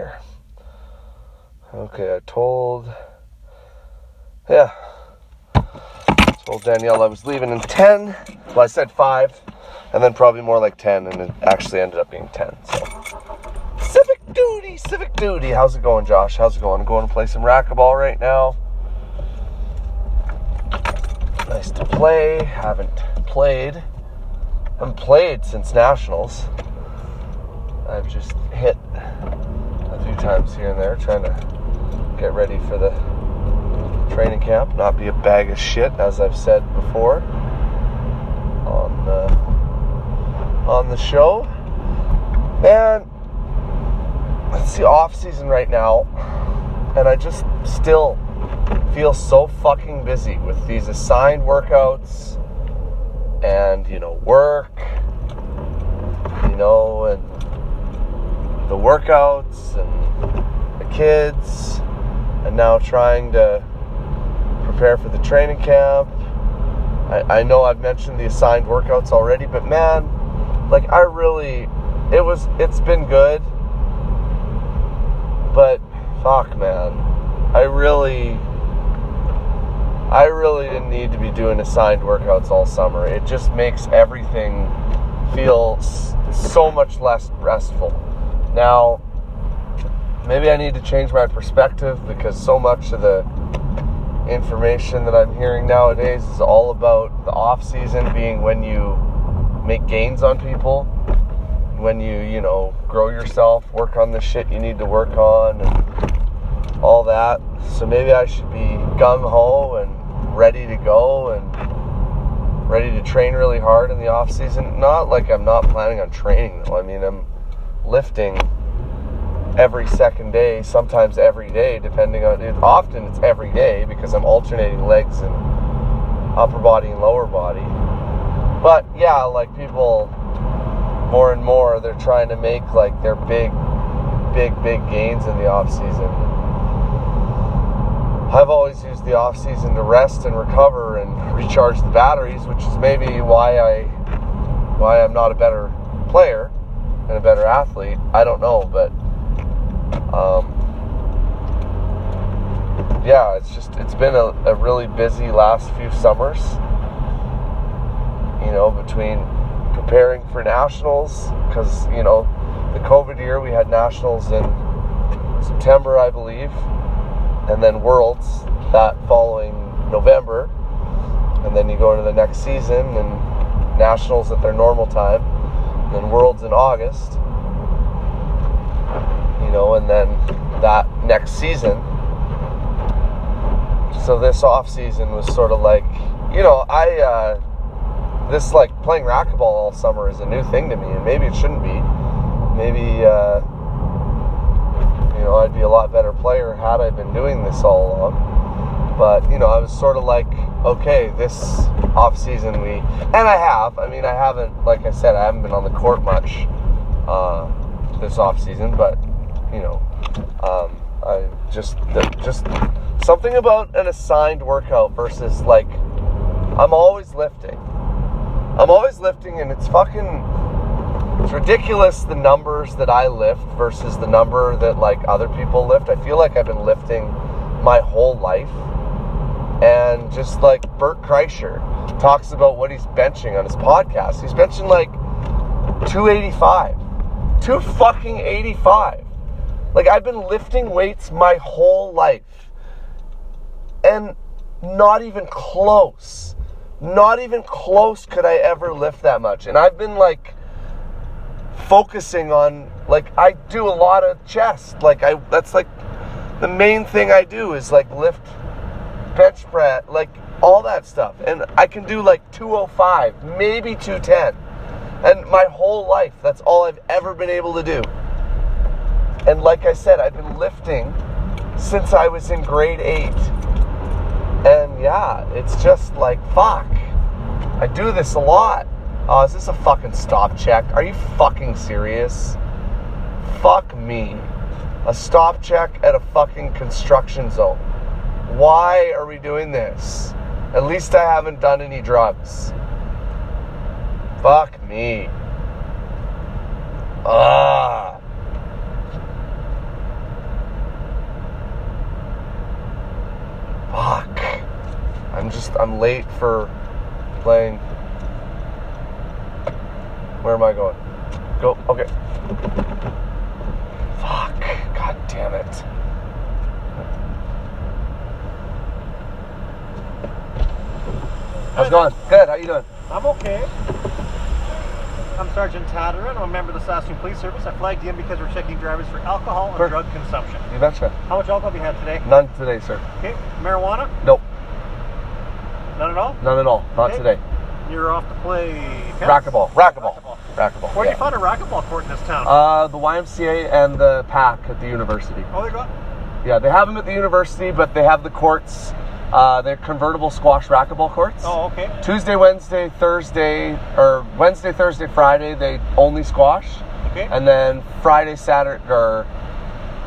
here. Okay, I told. Yeah. Told Danielle I was leaving in 10. Well, I said 5, and then probably more like 10, and it actually ended up being 10. So. Civic duty, civic duty. How's it going, Josh? How's it going? I'm going to play some racquetball right now. Nice to play. Haven't played. Haven't played since nationals. I've just hit times here and there, trying to get ready for the training camp, not be a bag of shit, as I've said before on the on the show. And it's the off season right now, and I just still feel so fucking busy with these assigned workouts and you know work, you know, and the workouts and the kids, and now trying to prepare for the training camp. I, I know I've mentioned the assigned workouts already, but man, like I really, it was, it's been good, but fuck, man, I really, I really didn't need to be doing assigned workouts all summer. It just makes everything feel so much less restful. Now, maybe I need to change my perspective because so much of the information that I'm hearing nowadays is all about the off season being when you make gains on people, when you, you know, grow yourself, work on the shit you need to work on and all that. So maybe I should be gung ho and ready to go and ready to train really hard in the off season. Not like I'm not planning on training though. I mean, I'm lifting every second day, sometimes every day, depending on it. Often it's every day because I'm alternating legs and upper body and lower body. But yeah, like people more and more they're trying to make like their big big big gains in the off season. I've always used the off season to rest and recover and recharge the batteries, which is maybe why I why I'm not a better player and a better athlete. I don't know, but um, yeah, it's just it's been a, a really busy last few summers. You know, between preparing for nationals because you know the COVID year we had nationals in September, I believe, and then Worlds that following November, and then you go into the next season and nationals at their normal time then Worlds in August, you know, and then that next season. So this off season was sort of like, you know, I uh, this like playing racquetball all summer is a new thing to me, and maybe it shouldn't be. Maybe uh, you know I'd be a lot better player had I been doing this all along. But you know, I was sort of like, okay, this off season we and I have. I mean, I haven't like I said, I haven't been on the court much uh, this off season, but you know, um, I just just something about an assigned workout versus like I'm always lifting. I'm always lifting, and it's fucking it's ridiculous the numbers that I lift versus the number that like other people lift. I feel like I've been lifting my whole life and just like Bert Kreischer talks about what he's benching on his podcast. He's benching like 285. 2 fucking 85. Like I've been lifting weights my whole life. And not even close. Not even close could I ever lift that much. And I've been like focusing on like I do a lot of chest. Like I that's like the main thing I do is like lift bench press, like all that stuff. And I can do like 205, maybe 210. And my whole life, that's all I've ever been able to do. And like I said, I've been lifting since I was in grade 8. And yeah, it's just like, fuck. I do this a lot. Oh, is this a fucking stop check? Are you fucking serious? Fuck me. A stop check at a fucking construction zone. Why are we doing this? At least I haven't done any drugs. Fuck me. Ah. Fuck. I'm just I'm late for playing. Where am I going? Go. Okay. Fuck. God damn it. How's it going? Good. How you doing? I'm okay. I'm Sergeant Tatterin. I'm a member of the Saskatoon Police Service. I flagged you in because we're checking drivers for alcohol and Sure. drug consumption. You betcha. How much alcohol have you had today? None today, sir. Okay. Marijuana? Nope. None at all? None at all. Not Okay. today. You're off to play tennis? Racquetball. Racquetball. Racquetball. Racquetball. Where do yeah. you find a racquetball court in this town? Uh, the YMCA and the PAC at the university. oh, they got. Yeah, they have them at the university, but they have the courts. Uh, they're convertible squash racquetball courts. Oh, okay. Tuesday, Wednesday, Thursday, or Wednesday, Thursday, Friday, they only squash. Okay. And then Friday, Saturday, or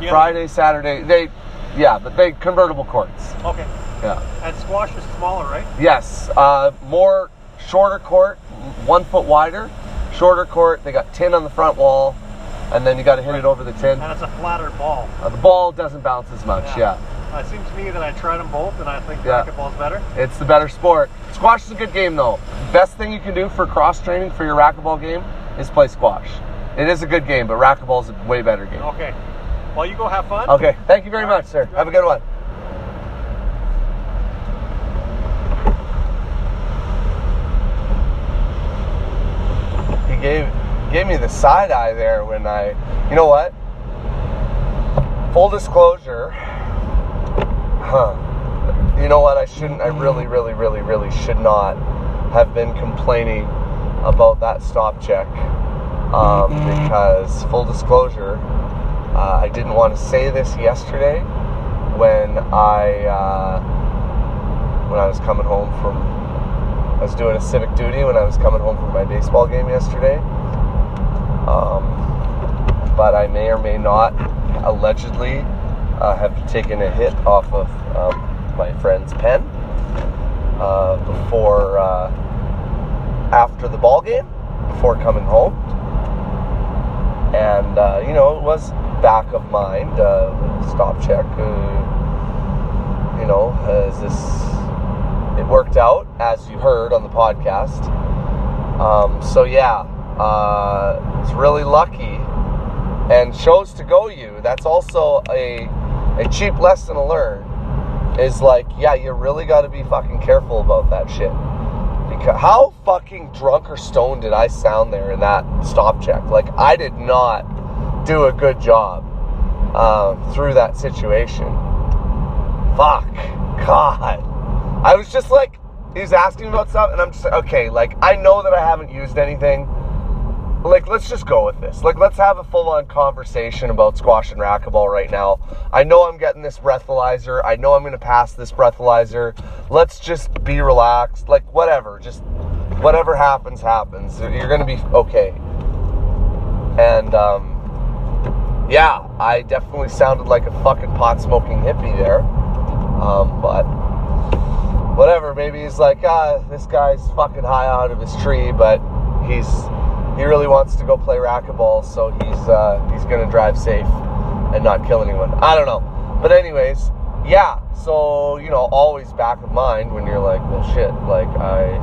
got- Friday, Saturday, they, yeah, but they convertible courts. Okay. Yeah. And squash is smaller, right? Yes, uh, more shorter court, one foot wider, shorter court. They got tin on the front wall, and then you got to hit it over the tin. And it's a flatter ball. Uh, the ball doesn't bounce as much. Yeah. Uh, it seems to me that I tried them both, and I think Yeah. racquetball's better. It's the better sport. Squash is a good game though. Best thing you can do for cross training for your racquetball game is play squash. It is a good game, but racquetball is a way better game. Okay. Well, you go have fun. Okay, thank you very All much, right. sir. Have a good one. He gave gave me the side eye there when I, you know what? Full disclosure, huh? You know what? I shouldn't. I really, really, really, really should not have been complaining about that stop check um, because full disclosure, uh, I didn't want to say this yesterday when I uh, when I was coming home from I was doing a civic duty when I was coming home from my baseball game yesterday. Um, but I may or may not allegedly uh, have taken a hit off of um, my friend's pen uh, before uh, after the ball game before coming home. And uh, you know it was back of mind uh, stop check uh, you know as this it worked out as you heard on the podcast. Um, so yeah uh, it's really lucky and chose to go you. That's also a a cheap lesson to learn is like yeah you really got to be fucking careful about that shit because how fucking drunk or stoned did I sound there in that stop check? Like I did not do a good job um, through that situation. Fuck, God. I was just like, he was asking about stuff, and I'm just like, okay, like I know that I haven't used anything. Like, let's just go with this. Like, let's have a full-on conversation about squash and racquetball right now. I know I'm getting this breathalyzer. I know I'm going to pass this breathalyzer. Let's just be relaxed. Like, whatever. Just whatever happens, happens. You're going to be okay. And um, yeah, I definitely sounded like a fucking pot smoking hippie there. Um, but whatever. Maybe he's like, ah, this guy's fucking high out of his tree, but he's he really wants to go play racquetball, so he's uh, he's gonna drive safe and not kill anyone. I don't know. But anyways, yeah. So you know, always back of mind when you're like, well, shit. Like I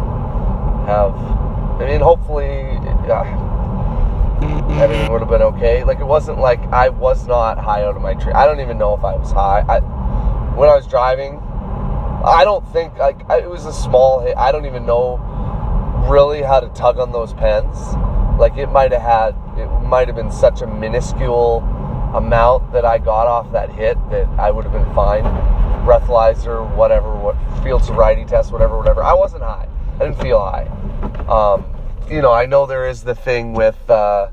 have. I mean, hopefully. Uh, everything would have been okay. Like it wasn't like I was not high out of my tree. I don't even know if I was high. I, when I was driving, I don't think like it was a small hit. I don't even know really how to tug on those pens. Like it might have had, it might have been such a minuscule amount that I got off that hit that I would have been fine. Breathalyzer, whatever, what field sobriety test, whatever, whatever. I wasn't high. I didn't feel high. Um, you know, I know there is the thing with uh,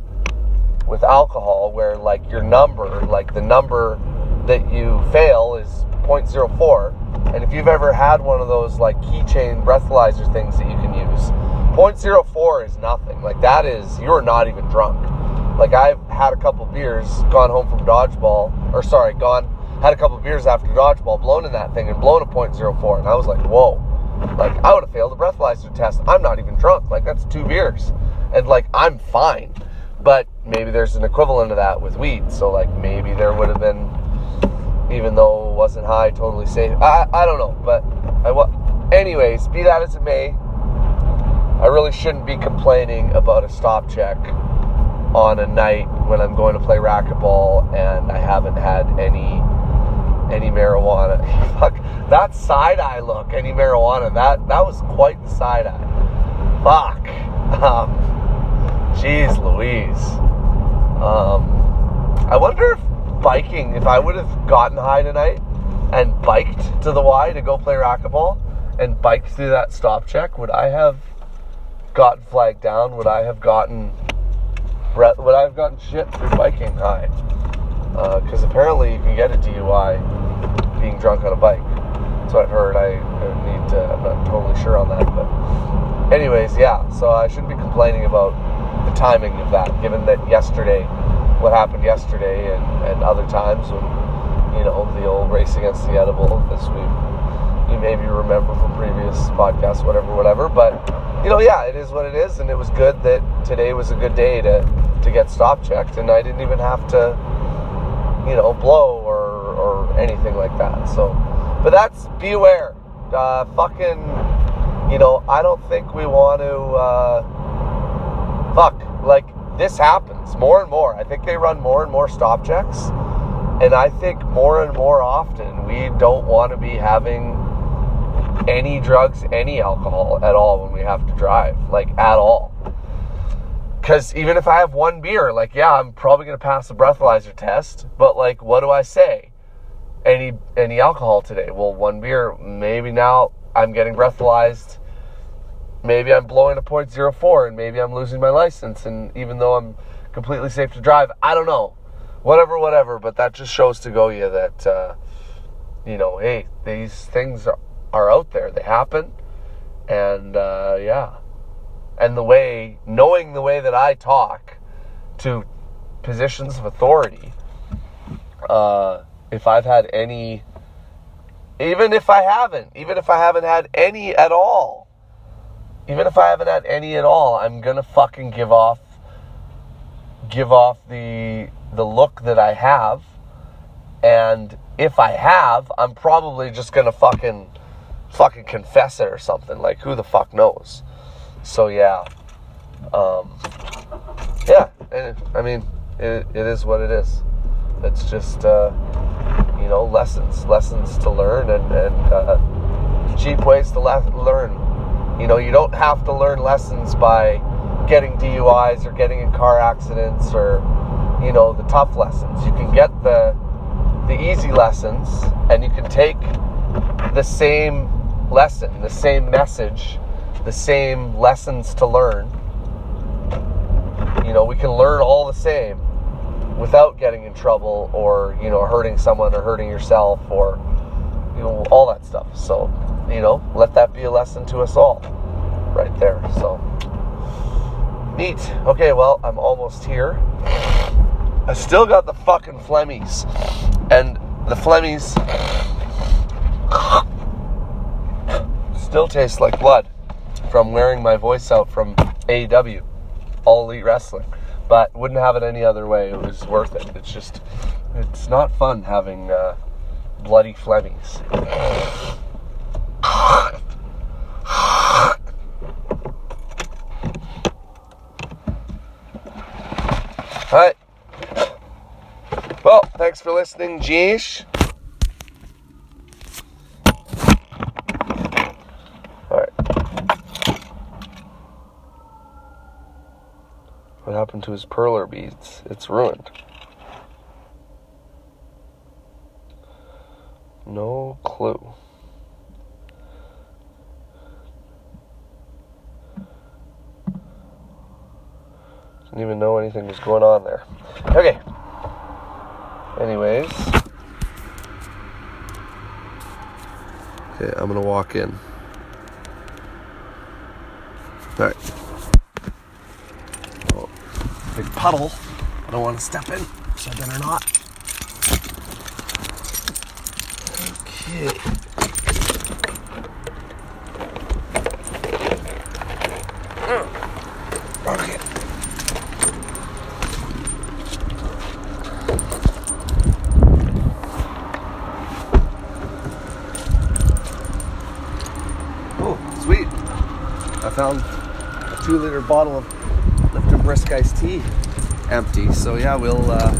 with alcohol where like your number, like the number that you fail is 0.04. And if you've ever had one of those like keychain breathalyzer things that you can use, 0.04 is nothing. Like that is you're not even drunk. Like I've had a couple beers, gone home from dodgeball, or sorry, gone had a couple beers after dodgeball, blown in that thing and blown a 0.04, and I was like, whoa. Like I would have failed a breathalyzer test. I'm not even drunk. Like that's two beers, and like I'm fine. But maybe there's an equivalent of that with weed. So like maybe there would have been, even though it wasn't high, totally safe. I I don't know, but I what anyways, be that as it may, I really shouldn't be complaining about a stop check on a night when I'm going to play racquetball and I haven't had any any marijuana. Fuck that side eye look, any marijuana. That that was quite the side eye. Fuck. Um, jeez Louise. Um, I wonder if biking, if I would have gotten high tonight and biked to the Y to go play racquetball and biked through that stop check, would I have gotten flagged down? Would I have gotten would I have gotten shit for biking high? Because uh, apparently you can get a DUI being drunk on a bike. So I've heard. I, need to. I'm not totally sure on that, but anyways, yeah. So I shouldn't be complaining about the timing of that, given that yesterday, what happened yesterday, and, and other times when you know the old race against the edible, this week you maybe remember from previous podcasts, whatever, whatever. But you know, yeah, it is what it is, and it was good that today was a good day to to get stop checked, and I didn't even have to, you know, blow or or anything like that. So, but that's beware, uh, fucking, you know, I don't think we want to, uh, fuck, like this happens more and more. I think they run more and more stop checks. And I think more and more often we don't want to be having any drugs, any alcohol at all when we have to drive, like at all. Because even if I have one beer, like, yeah, I'm probably going to pass the breathalyzer test, but like, what do I say? Any any alcohol today? Well, one beer, maybe now I'm getting breathalyzed. Maybe I'm blowing a .04 and maybe I'm losing my license. And even though I'm completely safe to drive, I don't know. Whatever, whatever. But that just shows to go you that, uh, you know, hey, these things are, are out there. They happen. And uh, yeah. And the way, knowing the way that I talk to positions of authority, uh, if I've had any, even if I haven't, even if I haven't had any at all, even if I haven't had any at all, I'm gonna fucking give off, give off the the look that I have, and if I have, I'm probably just gonna fucking fucking confess it or something. Like, who the fuck knows? So, yeah. Um, yeah, I mean, it, it is what it is. It's just, uh, you know, lessons, lessons to learn and, and uh, cheap ways to le- learn. You know, you don't have to learn lessons by getting DUIs or getting in car accidents or, you know, the tough lessons. You can get the the easy lessons and you can take the same lesson, the same message, the same lessons to learn. You know, we can learn all the same without getting in trouble or, you know, hurting someone or hurting yourself or, you know, all that stuff. So, you know, let that be a lesson to us all right there. So, neat. Okay, well, I'm almost here. I still got the fucking phlegmies. And the phlegmies still tastes like blood from wearing my voice out from AEW, All Elite Wrestling. But wouldn't have it any other way. It was worth it. It's just, it's not fun having uh, bloody phlegmies. Alright. Well, thanks for listening, Jeesh. What happened to his perler beads? It's ruined. No clue. Didn't even know anything was going on there. Okay. Anyways. Okay, I'm gonna walk in. Alright big puddle. I don't want to step in, so I better not. Okay. Oh, sweet. I found a two liter bottle of Iced tea empty. So yeah, we'll uh,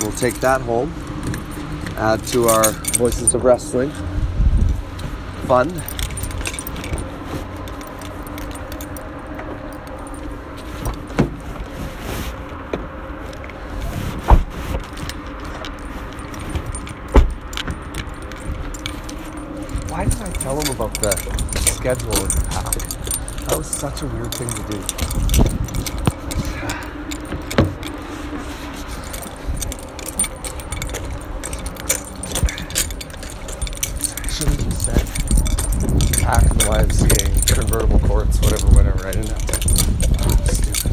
we'll take that home, add to our Voices of Wrestling fund. Why did I tell him about the schedule in the PAC? That was such a weird thing to do. I should have just said PAC in the YMCA, convertible courts, whatever, whatever. I didn't have to. Stupid.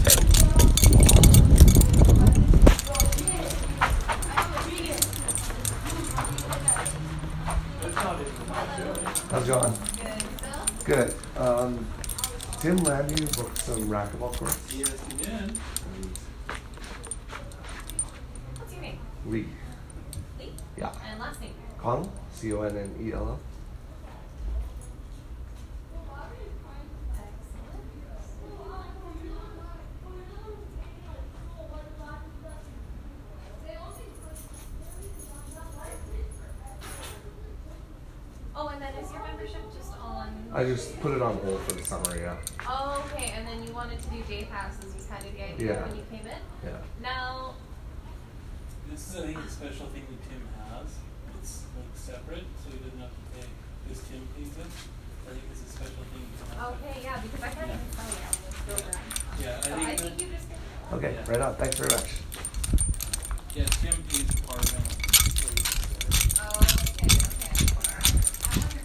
How's it going? Good. Um, Tim Landy booked some racquetball courts. Yes, you did. What's your name? Lee. Lee? Yeah. And last name? Connell? C O N N E L L. Oh, and then is your membership just on? I just put it on hold for the summer, yeah. Oh, okay. And then you wanted to do day passes. Was kind of the idea Yeah. when you came in. Yeah. Now, This is, I think, a special thing that Tim has. It's like separate, so he doesn't have to pay. Because Tim pays it. I think it's a special thing. Okay, yeah, because I can't even tell you on this program. Yeah, I So think I think you just. Okay, Yeah. right on. Thanks very much. Yeah, Tim pays part of it. so it's, uh, Oh, okay, okay.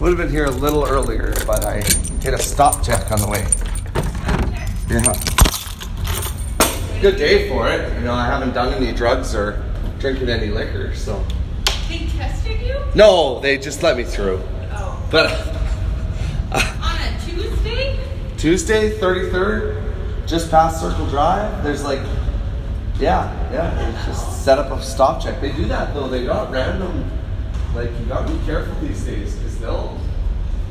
Would have been here a little earlier, but I hit a stop check on the way. Yeah. Good day for it. You know, I haven't done any drugs or drinking any liquor, so. They tested you No, they just let me through. Oh. But on a Tuesday? Tuesday, 33rd, just past Circle Drive, there's like, yeah, yeah, it's just set up a stop check. They do that though, they got random, like, you gotta be careful these days, because they'll,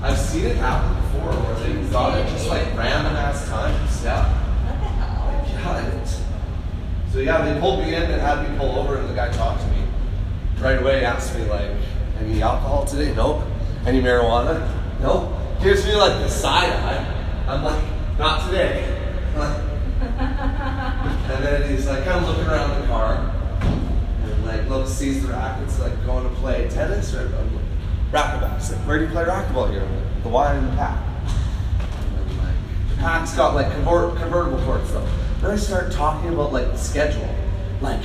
I've seen it happen before where they got it just like random ass times, yeah. What the hell? It. So yeah, they pulled me in and had me pull over, and the guy talked to me right away. Asked me like, "Any alcohol today? Nope. Any marijuana? Nope." Gives me like the side eye. I'm like, "Not today." Like- and then he's like, kind of looking around the car, and like looks, sees the rackets, like going to play tennis or I'm like, racquetball. He's like, "Where do you play racquetball here?" I'm like, the Y and the PAC. And then, like, the PAC's got like convert, convertible courts though. Then I start talking about like the schedule, like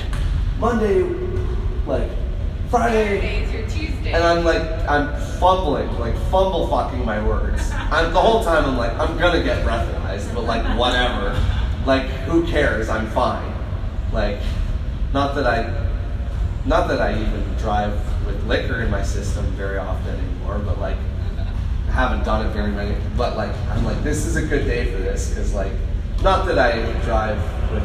Monday, like Friday, Saturdays, your Tuesday. and I'm like I'm fumbling, like fumble fucking my words. I'm the whole time I'm like I'm gonna get breathalyzed, but like whatever, like who cares? I'm fine. Like, not that I, not that I even drive with liquor in my system very often anymore, but like I haven't done it very many. But like I'm like this is a good day for this because like not that I drive with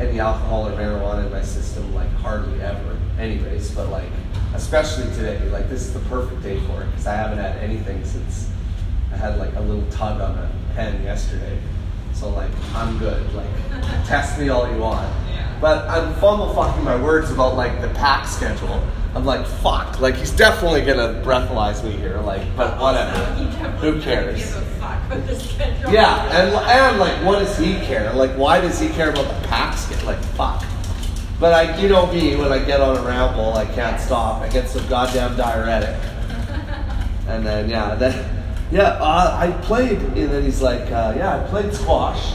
any alcohol or marijuana in my system like hardly ever, anyways. But like especially today, like this is the perfect day for it because I haven't had anything since I had like a little tug on a pen yesterday. So like I'm good. Like test me all you want. Yeah. But I'm fumble fucking my words about like the PAC schedule. I'm like fuck. Like he's definitely gonna breathalyze me here. Like, but whatever. Who cares? Fuck with the schedule. Yeah, and, and like, what does he care? Like, why does he care about the PAC skit? Like, fuck. But I, you know me, when I get on a ramble, I can't stop. I get some goddamn diuretic. And then, yeah, then, yeah, uh, I played, and then he's like, uh, yeah, I played squash,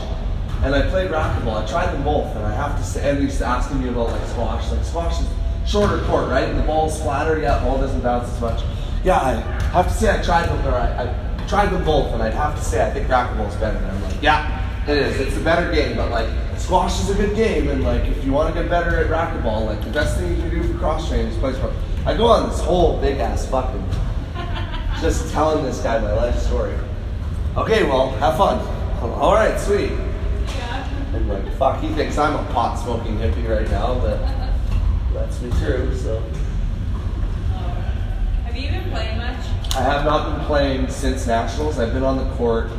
and I played racquetball. I tried them both, and I have to say, and he's asking me about like squash. Like, squash is shorter court, right? And the ball's flatter, yeah, ball doesn't bounce as much. Yeah, I have to say I tried them. Or I, I tried them both, and I'd have to say I think racquetball's better. And I'm like, yeah, it is. It's a better game, but like squash is a good game, and like if you want to get better at racquetball, like the best thing you can do for cross training is play sport. I go on this whole big ass fucking just telling this guy my life story. Okay, well, have fun. All right, sweet. Yeah. And like, fuck, he thinks I'm a pot smoking hippie right now, but that's me true. So Have you been playing much? I have not been playing since nationals. I've been on the court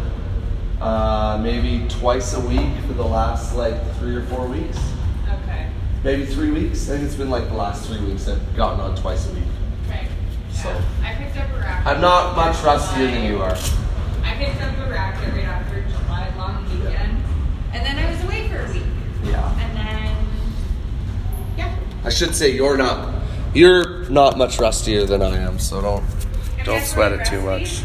uh, maybe twice a week for the last like three or four weeks, Okay. maybe three weeks. I think it's been like the last three weeks I've gotten on twice a week. Right. So- I picked up a racket. I'm not much rustier than you are. I picked up a racket right after July long weekend. And then I was away for a week. Yeah. And then, yeah. I should say you're not. You're not much rustier than I am, so don't don't sweat it too much.